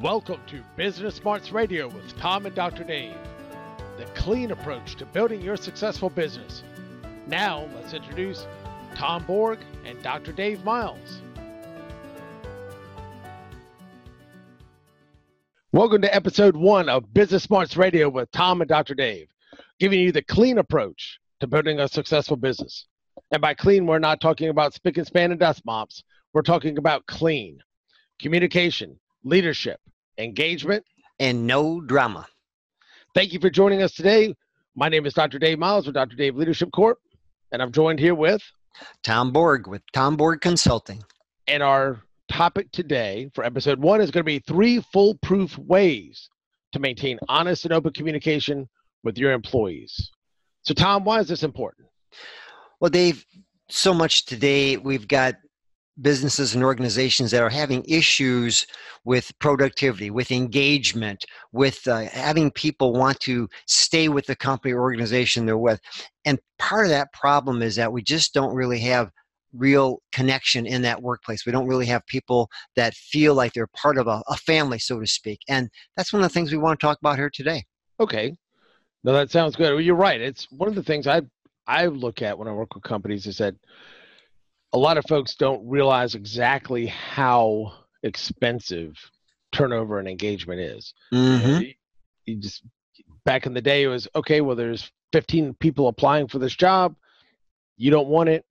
Welcome to Business Smarts Radio with Tom and Dr. Dave, the clean approach to building your successful business. Now, let's introduce Tom Borg and Dr. Dave Miles. Welcome to episode one of Business Smarts Radio with Tom and Dr. Dave, giving you the clean approach to building a successful business. And by clean, we're not talking about spick and span and dust mops. We're talking about clean communication, leadership, engagement, and no drama. Thank you for joining us today. My name is Dr. Dave Miles with Dr. Dave Leadership Corp, and I'm joined here with Tom Borg with Tom Borg Consulting. And our topic today for episode one is going to be three foolproof ways to maintain honest and open communication with your employees. So, Tom, why is this important? Well, Dave, so much today we've got businesses and organizations that are having issues with productivity, with engagement, with uh, having people want to stay with the company or organization they're with. And part of that problem is that we just don't really have real connection in that workplace. We don't really have people that feel like they're part of a, a family, so to speak. And that's one of the things we want to talk about here today. Okay. No, that sounds good. Well, you're right. It's one of the things I I look at when I work with companies is that a lot of folks don't realize exactly how expensive turnover and engagement is. Mm-hmm. You, you just back in the day, it was okay. Well, there's 15 people applying for this job. You don't want it.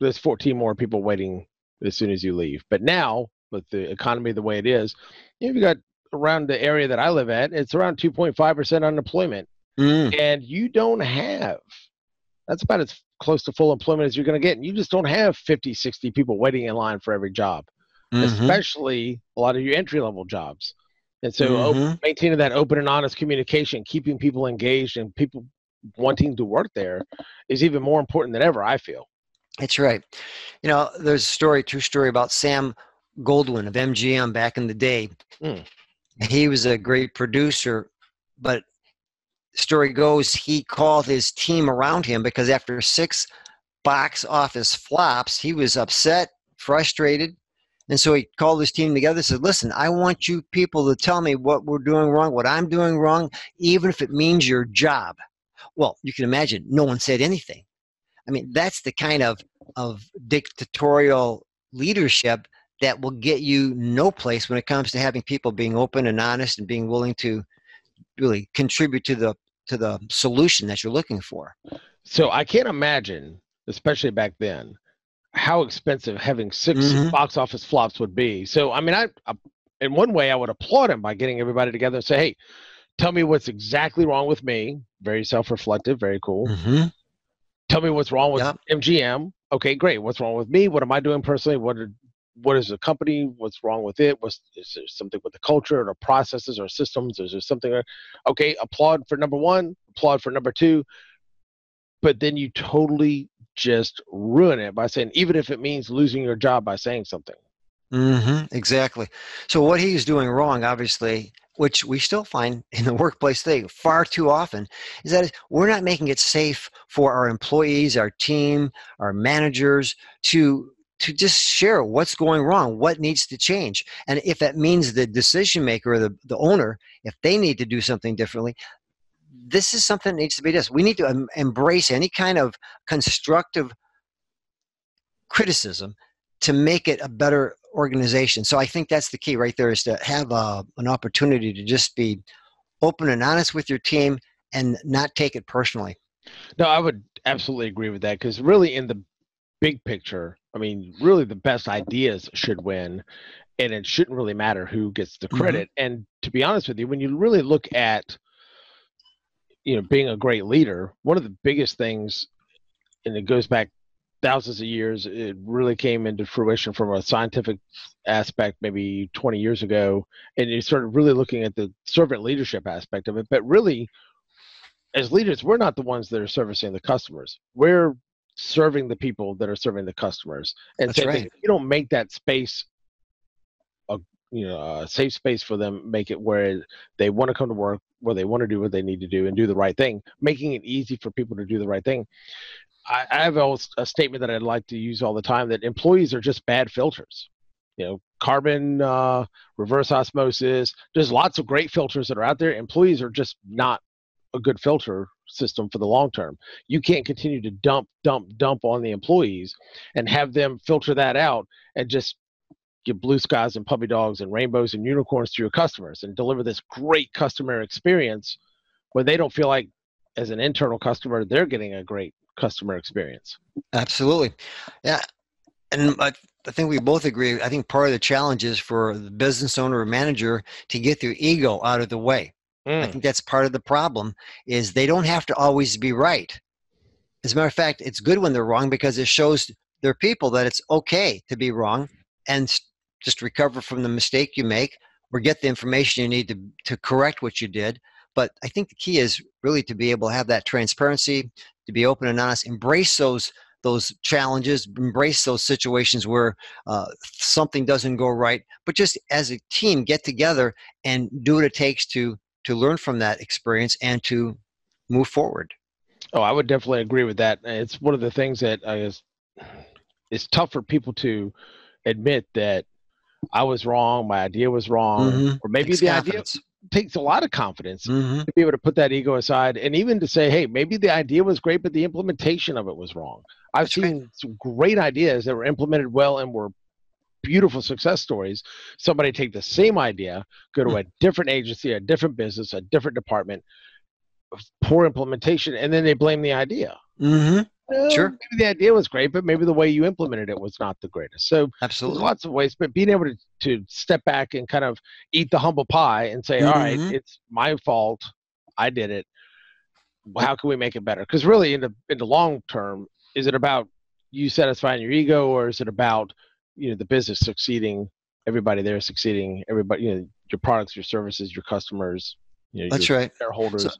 There's 14 more people waiting as soon as you leave. But now, with the economy the way it is, you've got around the area that I live at, it's around 2.5% unemployment. Mm. And you don't have that's about as close to full employment as you're going to get. And you just don't have 50, 60 people waiting in line for every job, Mm-hmm. especially a lot of your entry level jobs. And so Mhm. op- maintaining that open and honest communication, keeping people engaged and people wanting to work there is even more important than ever, I feel. That's right. You know, there's a story, true story about Sam Goldwyn of MGM back in the day. Mm. He was a great producer, but story goes he called his team around him because after six box office flops, he was upset, frustrated. And so he called his team together and said, Listen, I want you people to tell me what we're doing wrong, what I'm doing wrong, even if it means your job. Well, you can imagine no one said anything. I mean, that's the kind of, of dictatorial leadership that will get you no place when it comes to having people being open and honest and being willing to really contribute to the to the solution that you're looking for. So I can't imagine, especially back then, how expensive having 6 Mhm. box office flops would be. So I mean, I, I in one way I would applaud him by getting everybody together and say, "Hey, tell me what's exactly wrong with me." Very self-reflective, very cool. Mm-hmm. Tell me what's wrong with Yep. MGM. Okay, great. What's wrong with me? What am I doing personally? What are, what is the company? What's wrong with it? What's is there something with the culture or processes or systems? Is there something? Okay, applaud for number one. Applaud for number two. But then you totally just ruin it by saying, even if it means losing your job by saying something. Mm-hmm. Exactly. So what he's doing wrong, obviously, which we still find in the workplace today far too often, is that we're not making it safe for our employees, our team, our managers to to just share what's going wrong, what needs to change. And if that means the decision maker or the, the owner, if they need to do something differently, this is something that needs to be done. We need to em- embrace any kind of constructive criticism to make it a better organization. So I think that's the key right there is to have a, an opportunity to just be open and honest with your team and not take it personally. No, I would absolutely agree with that because really, in the big picture, I mean, really the best ideas should win, and it shouldn't really matter who gets the Mhm. credit. And to be honest with you, when you really look at, you know, being a great leader, one of the biggest things, and it goes back thousands of years, it really came into fruition from a scientific aspect maybe 20 years ago, and you started really looking at the servant leadership aspect of it. But really, as leaders, we're not the ones that are servicing the customers. We're serving the people that are serving the customers. And That's thing, right. if you don't make that space a you know a safe space for them, make it where they want to come to work, where they want to do what they need to do and do the right thing, making it easy for people to do the right thing. I, I have a, a statement that I'd like to use all the time that employees are just bad filters. You know, carbon uh, reverse osmosis. There's lots of great filters that are out there. Employees are just not a good filter system for the long term. You can't continue to dump, dump, dump on the employees and have them filter that out and just give blue skies and puppy dogs and rainbows and unicorns to your customers and deliver this great customer experience when they don't feel like as an internal customer they're getting a great customer experience. Absolutely. Yeah and I, I think we both agree i think part of the challenge is for the business owner or manager to get their ego out of the way mm. i think that's part of the problem is they don't have to always be right as a matter of fact it's good when they're wrong because it shows their people that it's okay to be wrong and just recover from the mistake you make or get the information you need to, to correct what you did. But I think the key is really to be able to have that transparency, to be open and honest, embrace those those challenges, embrace those situations where uh, something doesn't go right, but just as a team get together and do what it takes to to learn from that experience and to move forward. Oh, I would definitely agree with that. It's one of the things that is it's tough for people to admit that I was wrong, my idea was wrong, mm-hmm. or maybe the confidence. idea takes a lot of confidence mm-hmm. to be able to put that ego aside and even to say, hey, maybe the idea was great, but the implementation of it was wrong. I've That's seen right. some great ideas that were implemented well and were beautiful success stories. Somebody take the same idea, go to a different agency, a different business, a different department, poor implementation, and then they blame the idea. Mm-hmm sure. Maybe the idea was great, but maybe the way you implemented it was not the greatest. So absolutely, lots of ways. But being able to, to step back and kind of eat the humble pie and say, mm-hmm. All right, mm-hmm. it's my fault. I did it. How can we make it better? Because really, in the in the long term, is it about you satisfying your ego, or is it about you know the business succeeding, everybody there succeeding, everybody you know your products, your services, your customers, you know, that's right, shareholders. So,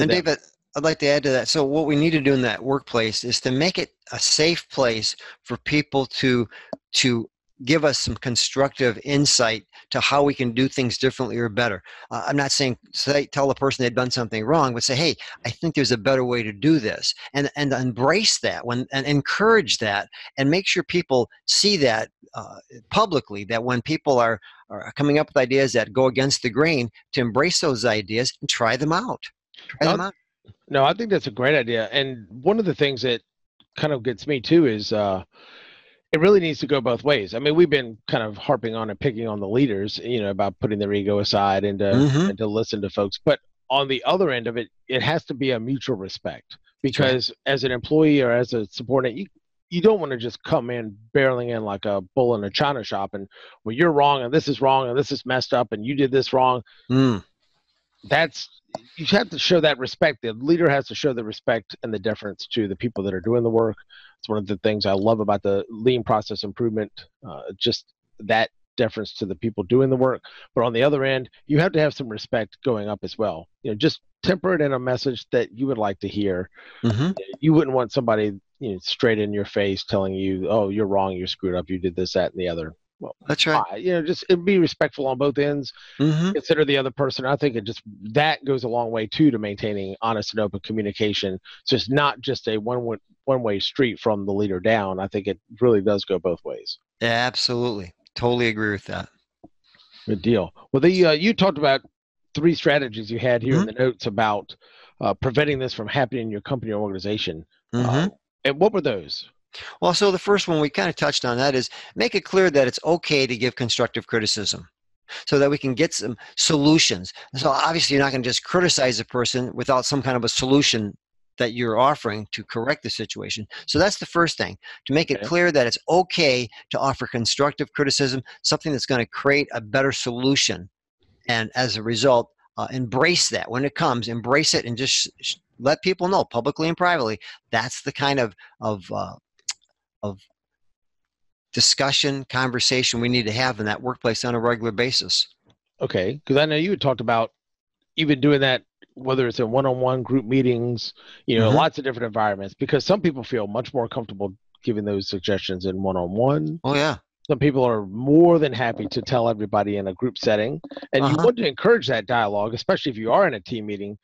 and David, I'd like to add to that. So, what we need to do in that workplace is to make it a safe place for people to to give us some constructive insight to how we can do things differently or better. Uh, I'm not saying say tell the person they've done something wrong, but say, hey, I think there's a better way to do this, and and embrace that when and encourage that, and make sure people see that uh, publicly. That when people are are coming up with ideas that go against the grain, to embrace those ideas and try them out. Try them out. No, I think that's a great idea. And one of the things that kind of gets me too is uh, it really needs to go both ways. I mean, we've been kind of harping on and picking on the leaders, you know, about putting their ego aside and to, mm-hmm. and to listen to folks. But on the other end of it, it has to be a mutual respect because right. as an employee or as a subordinate, you you don't want to just come in barreling in like a bull in a china shop and well you're wrong and this is wrong and this is messed up and you did this wrong. Mm. That's you have to show that respect. The leader has to show the respect and the deference to the people that are doing the work. It's one of the things I love about the lean process improvement. Uh, just that deference to the people doing the work. But on the other end, you have to have some respect going up as well. You know, just temper it in a message that you would like to hear. Mm-hmm. You wouldn't want somebody you know straight in your face telling you, "Oh, you're wrong. You're screwed up. You did this, that, and the other." Well, that's right. you know, just be respectful on both ends. Mm-hmm. Consider the other person. I think it just that goes a long way too to maintaining honest and open communication. So it's not just a one way one way street from the leader down. I think it really does go both ways. Yeah, absolutely, totally agree with that. Good deal. Well, the uh, you talked about three strategies you had here mm-hmm. in the notes about uh, preventing this from happening in your company or organization. Mm-hmm. Uh, and what were those? Well, so the first one we kind of touched on that is make it clear that it's okay to give constructive criticism so that we can get some solutions. So obviously you're not going to just criticize a person without some kind of a solution that you're offering to correct the situation. So that's the first thing to make it okay. clear that it's okay to offer constructive criticism, something that's going to create a better solution. And as a result, uh, embrace that when it comes, embrace it and just sh- let people know publicly and privately that's the kind of, of uh, of discussion, conversation we need to have in that workplace on a regular basis. Okay, because I know you had talked about even doing that, whether it's in one-on-one group meetings, you know, mm-hmm. lots of different environments. Because some people feel much more comfortable giving those suggestions in one-on-one. Oh yeah. Some people are more than happy to tell everybody in a group setting, and uh-huh. you want to encourage that dialogue, especially if you are in a team meeting.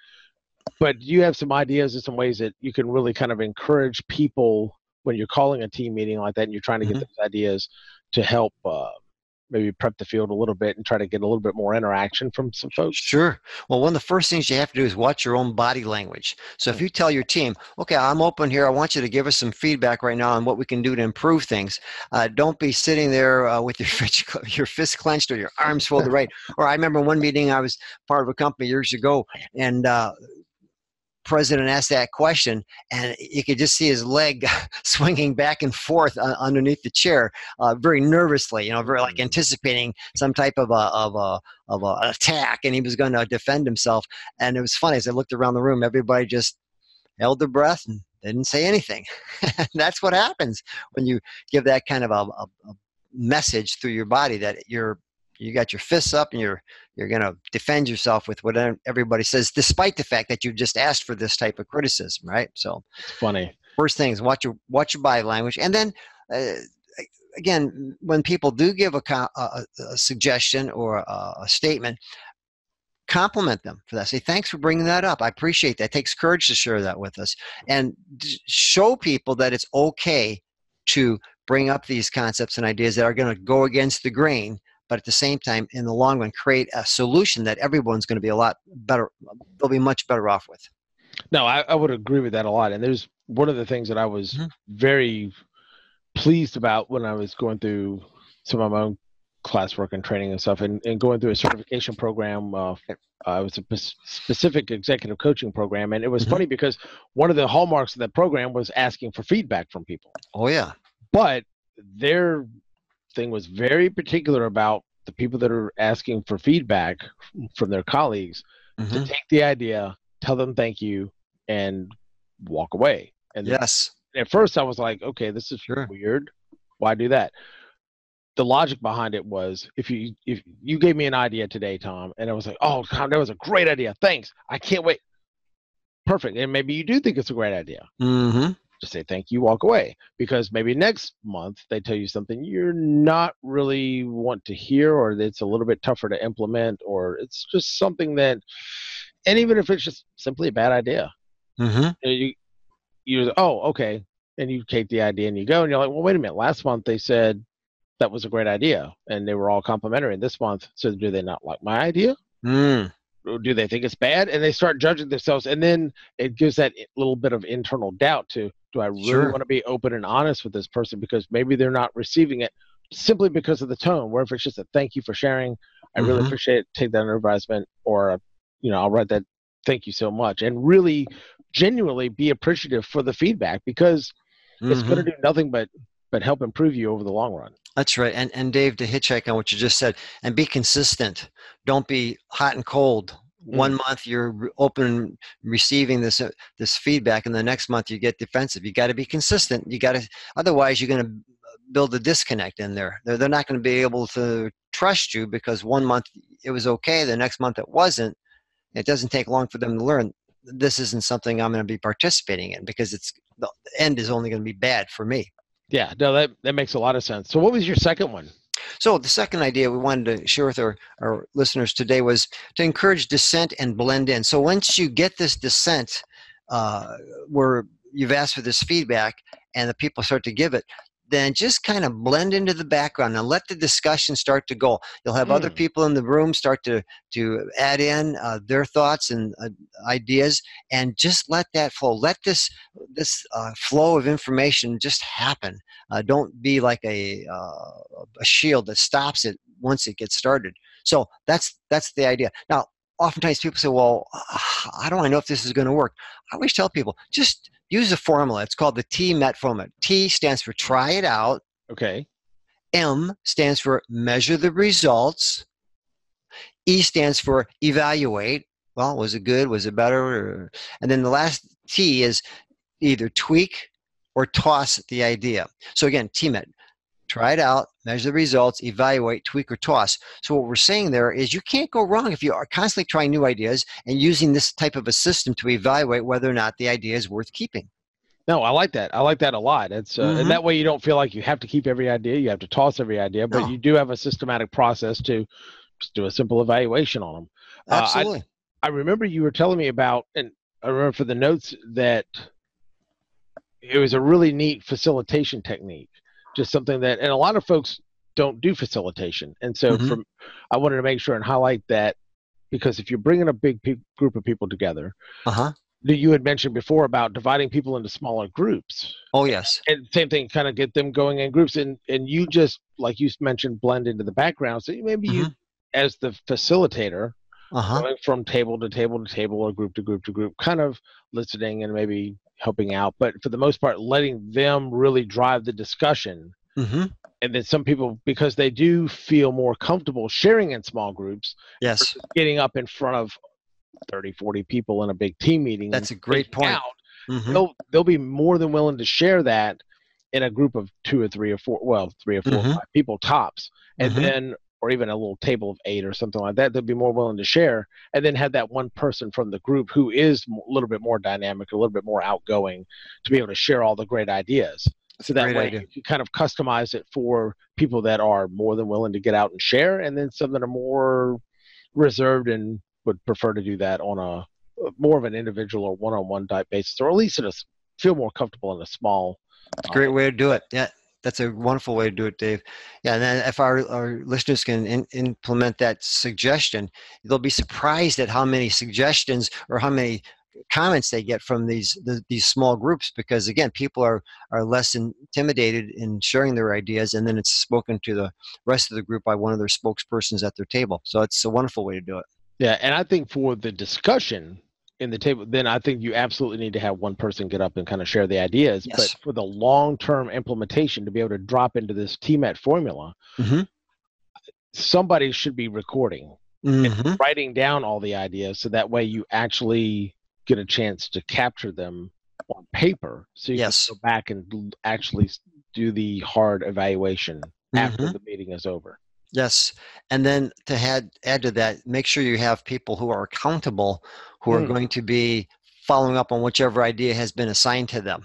But do you have some ideas and some ways that you can really kind of encourage people when you're calling a team meeting like that and you're trying to get mm-hmm. those ideas to help uh, maybe prep the field a little bit and try to get a little bit more interaction from some folks? Sure. Well, one of the first things you have to do is watch your own body language. So if you tell your team, okay, I'm open here, I want you to give us some feedback right now on what we can do to improve things. Uh, don't be sitting there uh, with your your fist clenched or your arms folded right. Or I remember one meeting I was part of a company years ago, and uh, president asked that question, and you could just see his leg swinging back and forth uh, underneath the chair, uh, very nervously. You know, very like mm. anticipating some type of a of a of a attack, and he was going to defend himself. And it was funny as I looked around the room, everybody just held their breath and didn't say anything. That's what happens when you give that kind of a, a message through your body that you're you got your fists up and you're you're going to defend yourself with what everybody says despite the fact that you just asked for this type of criticism right? So it's funny. first things watch your watch your body language. And then uh, again when people do give a, a, a suggestion or a, a, statement compliment them for that. Say thanks for bringing that up. I appreciate that. It takes courage to share that with us. And show people that it's okay to bring up these concepts and ideas that are going to go against the grain but at the same time, in the long run, create a solution that everyone's going to be a lot better. They'll be much better off with. No, I, I would agree with that a lot. And there's one of the things that I was mm-hmm. very pleased about when I was going through some of my own classwork and training and stuff, and, and going through a certification program. Uh, uh, it was a p- specific executive coaching program, and it was mm-hmm. funny because one of the hallmarks of that program was asking for feedback from people. Oh yeah, but their thing was very particular about the people that are asking for feedback from their colleagues mm-hmm. to take the idea, tell them thank you, and walk away. And yes, at first I was like, okay, this is sure. weird. Why do that? The logic behind it was if you if you gave me an idea today, Tom, and I was like, oh, God, that was a great idea. Thanks. I can't wait. Perfect. And maybe you do think it's a great idea. Mm-hmm just say thank you, walk away. Because maybe next month they tell you something you're not really want to hear, or it's a little bit tougher to implement, or it's just something that, and even if it's just simply a bad idea, mm-hmm. you you oh okay, and you take the idea and you go, and you're like, well, wait a minute, last month they said that was a great idea, and they were all complimentary, and this month, so do they not like my idea? Mm do they think it's bad and they start judging themselves and then it gives that little bit of internal doubt to do I really sure. want to be open and honest with this person because maybe they're not receiving it simply because of the tone? Where if it's just a thank you for sharing, I mm-hmm. really appreciate it, take that under advisement, or a, you know, I'll write that thank you so much, and really genuinely be appreciative for the feedback because mm-hmm. it's going to do nothing but but help improve you over the long run. That's right. And and Dave, to hitchhike on what you just said, and be consistent. Don't be hot and cold one mm. month you're open receiving this uh, this feedback and the next month you get defensive you got to be consistent you got to otherwise you're going to build a disconnect in there they're, they're not going to be able to trust you because one month it was okay the next month it wasn't it doesn't take long for them to learn this isn't something i'm going to be participating in because it's the end is only going to be bad for me yeah no that, that makes a lot of sense so what was your second one so the second idea we wanted to share with our, our listeners today was to encourage dissent and blend in. So once you get this dissent, uh, where you've asked for this feedback and the people start to give it, then just kind of blend into the background and let the discussion start to go. You'll have mm. other people in the room start to to add in uh, their thoughts and uh, ideas, and just let that flow. Let this this uh, flow of information just happen. Uh, don't be like a uh, a shield that stops it once it gets started. So that's that's the idea. Now, oftentimes people say, "Well, how do I know if this is going to work?" I always tell people just use a formula. It's called the T MET formula. T stands for try it out. Okay. M stands for measure the results. E stands for evaluate. Well, was it good? Was it better? And then the last T is either tweak or toss the idea. So again, TMET, try it out, measure the results, evaluate, tweak, or toss. So what we're saying there is you can't go wrong if you are constantly trying new ideas and using this type of a system to evaluate whether or not the idea is worth keeping. No, I like that. I like that a lot. It's uh, mm-hmm. and that way you don't feel like you have to keep every idea, you have to toss every idea, but no. you do have a systematic process to just do a simple evaluation on them. Absolutely. Uh, I, I remember you were telling me about, and I remember for the notes that it was a really neat facilitation technique just something that and a lot of folks don't do facilitation. And so Mhm. from I wanted to make sure and highlight that because if you're bringing a big pe- group of people together, Uh huh. that you had mentioned before about dividing people into smaller groups. Oh yes. And same thing, kind of get them going in groups, and and you just like you mentioned, blend into the background. So maybe you, as the facilitator, Uh huh. going from table to table to table or group to group to group, kind of listening and maybe helping out, but for the most part, letting them really drive the discussion. Mm-hmm. And then some people, because they do feel more comfortable sharing in small groups, Yes. getting up in front of 30, 40 people in a big team meeting. That's a great point. out, Mm-hmm. they'll they'll be more than willing to share that in a group of two or three or four well three or 4 or Mhm. five people tops and Mhm. then or even a little table of eight or something like that they'll be more willing to share and then have that one person from the group who is a little bit more dynamic a little bit more outgoing to be able to share all the great ideas so that great way idea. you can kind of customize it for people that are more than willing to get out and share and then some that are more reserved and would prefer to do that on a uh, more of an individual or one-on-one type basis or at least in a feel more comfortable in a small It's a great uh, way to do it. Yeah, that's a wonderful way to do it, Dave. Yeah, and then if our, our listeners can in, implement that suggestion, they'll be surprised at how many suggestions or how many comments they get from these the, these small groups because again people are are less intimidated in sharing their ideas and then it's spoken to the rest of the group by one of their spokespersons at their table so it's a wonderful way to do it Yeah, and I think for the discussion in the table, then I think you absolutely need to have one person get up and kind of share the ideas. Yes. But for the long term implementation to be able to drop into this TMET formula, Mhm. somebody should be recording mm-hmm. and writing down all the ideas so that way you actually get a chance to capture them on paper so you Yes. can go back and actually do the hard evaluation after Mhm. the meeting is over. Yes, and then to add add to that, make sure you have people who are accountable, who are Mm. going to be following up on whichever idea has been assigned to them.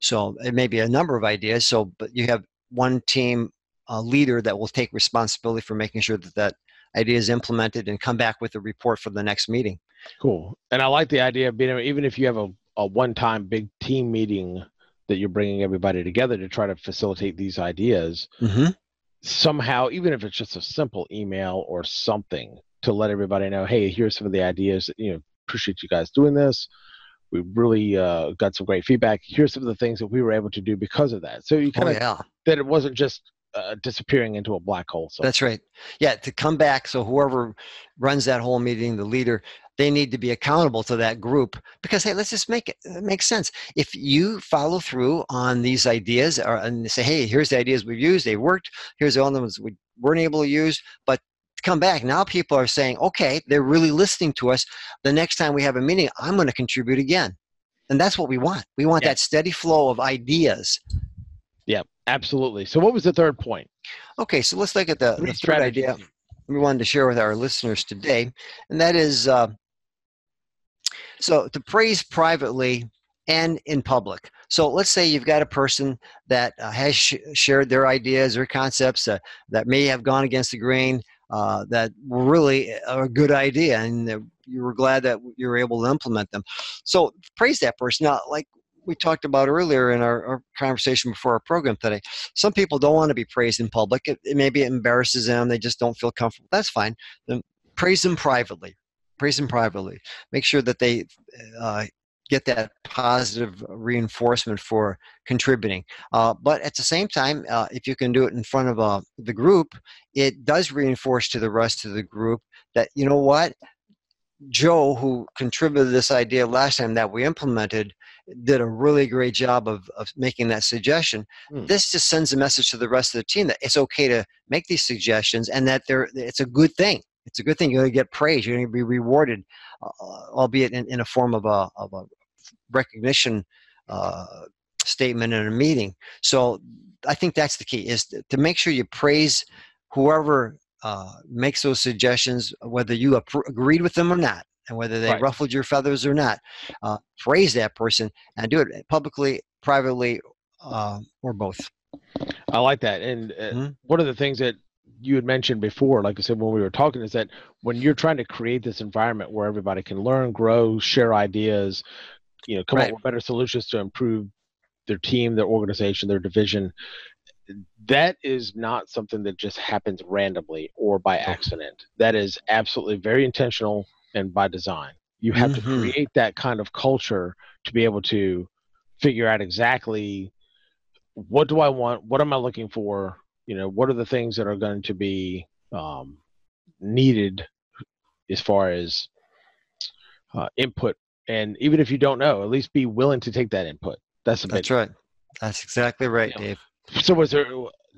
So it may be a number of ideas. So, but you have one team uh, leader that will take responsibility for making sure that that idea is implemented and come back with a report for the next meeting. Cool. And I like the idea of being able- even if you have a, a one time big team meeting that you're bringing everybody together to try to facilitate these ideas, Mm-hmm. Somehow, even if it's just a simple email or something to let everybody know, hey, here's some of the ideas, you know, appreciate you guys doing this. We really uh, got some great feedback. Here's some of the things that we were able to do because of that. So you kind Oh of yeah. that it wasn't just uh, disappearing into a black hole. So That's right. Yeah, to come back. So whoever runs that whole meeting, the leader, they need to be accountable to that group because hey, let's just make it, it makes sense. If you follow through on these ideas or and say, hey, here's the ideas we've used, they worked. Here's the other ones we weren't able to use, but come back now people are saying okay they're really listening to us the next time we have a meeting i'm going to contribute again and that's what we want we want Yeah. that steady flow of ideas Yeah, absolutely. So what was the third point? Okay, so let's look at the, the third idea we wanted to share with our listeners today, and that is uh, so to praise privately and in public. So let's say you've got a person that uh, has sh- shared their ideas or concepts uh, that may have gone against the grain, uh, that were really a good idea, and you were glad that you were able to implement them. So praise that person. Now, like we talked about earlier in our, our conversation before our program today, some people don't want to be praised in public. It, it maybe it embarrasses them. They just don't feel comfortable. That's fine. Then praise them privately. Praise them privately. Make sure that they uh, get that positive reinforcement for contributing. Uh, but at the same time, uh, if you can do it in front of uh, the group, it does reinforce to the rest of the group that you know what. Joe, who contributed this idea last time that we implemented, did a really great job of, of making that suggestion. Hmm. This just sends a message to the rest of the team that it's okay to make these suggestions and that they're it's a good thing. It's a good thing. You're going to get praise. You're going to be rewarded, uh, albeit in, in a form of a, of a recognition uh, statement in a meeting. So I think that's the key is to make sure you praise whoever uh, makes those suggestions, whether you appro- agreed with them or not, and whether they Right. ruffled your feathers or not. Uh, praise that person and do it publicly, privately, uh, or both. I like that. And uh, Mhm. one of the things that you had mentioned before, like I said when we were talking, is that when you're trying to create this environment where everybody can learn, grow, share ideas, you know, come Right. up with better solutions to improve their team, their organization, their division, that is not something that just happens randomly or by accident. That is absolutely very intentional and by design. You have Mhm. to create that kind of culture to be able to figure out exactly what do I want, what am I looking for, you know, what are the things that are going to be um, needed as far as uh, input. And even if you don't know, at least be willing to take that input. That's a That's right. That's exactly right, Yeah. Dave. so was there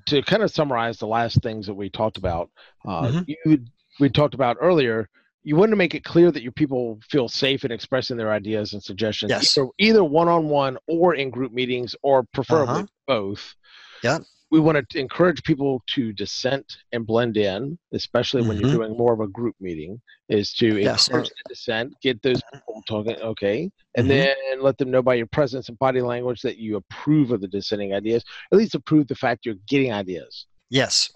to kind of summarize the last things that we talked about uh, Mhm. you we talked about earlier you want to make it clear that your people feel safe in expressing their ideas and suggestions Yes. either, either one-on-one or in group meetings or preferably Uh-huh. both Yep. We want to encourage people to dissent and blend in especially when Mhm. you're doing more of a group meeting is to Yes. encourage the dissent get those people talking okay and Mhm. then let them know by your presence and body language that you approve of the dissenting ideas at least approve the fact you're getting ideas Yes.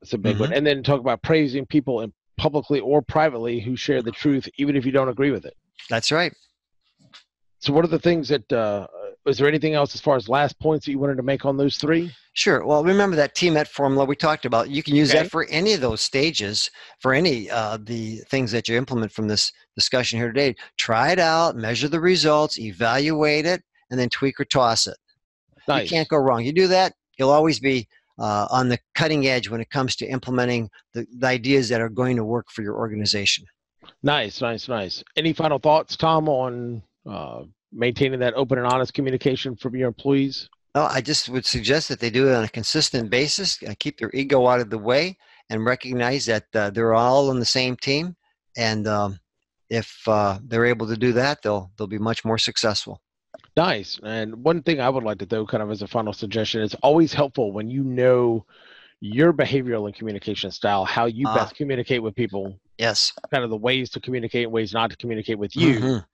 that's a big one Mm-hmm. and then talk about praising people in publicly or privately who share the truth even if you don't agree with it That's right. so what are the things that uh is there anything else as far as last points that you wanted to make on those three Sure. Well, remember that TMET formula we talked about. You can use Okay. that for any of those stages, for any uh, the things that you implement from this discussion here today. Try it out, measure the results, evaluate it, and then tweak or toss it. nice You can't go wrong. You do that, you'll always be uh, on the cutting edge when it comes to implementing the, the ideas that are going to work for your organization. Nice, nice, nice. Any final thoughts, Tom, on uh, maintaining that open and honest communication from your employees? Well, I just would suggest that they do it on a consistent basis, uh, keep their ego out of the way, and recognize that uh, they're all on the same team. And um, if uh, they're able to do that, they'll they'll be much more successful. Nice. And one thing I would like to throw kind of as a final suggestion, it's always helpful when you know your behavioral and communication style, how you Ah. best communicate with people, Yes. kind of the ways to communicate, ways not to communicate with you. Mhm.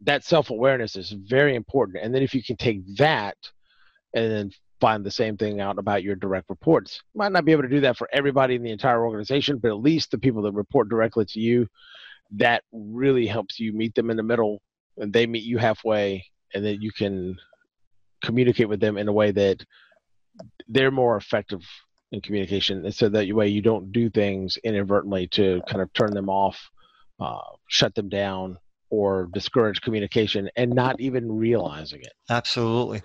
That self awareness is very important. And then if you can take that and then find the same thing out about your direct reports, you might not be able to do that for everybody in the entire organization, but at least the people that report directly to you, that really helps you meet them in the middle and they meet you halfway and then you can communicate with them in a way that they're more effective in communication and so that way you don't do things inadvertently to kind of turn them off uh, shut them down or discourage communication and not even realizing it Absolutely.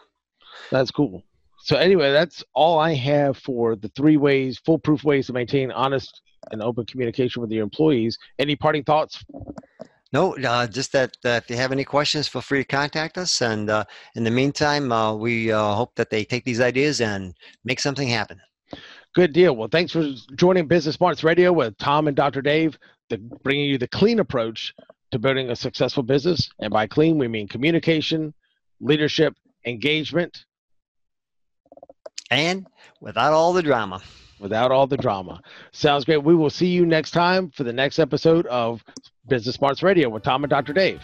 That's cool so anyway that's all i have for the three ways foolproof ways to maintain honest and open communication with your employees any parting thoughts No, uh, just that uh, if you have any questions, feel free to contact us. And uh, in the meantime, uh, we uh, hope that they take these ideas and make something happen. Good deal. Well, thanks for joining Business Smarts Radio with Tom and Dr. Dave, the, bringing you the clean approach to building a successful business. And by clean, we mean communication, leadership, engagement, And without all the drama. without all the drama. Sounds great. We will see you next time for the next episode of Business Smarts Radio with Tom and Dr. Dave.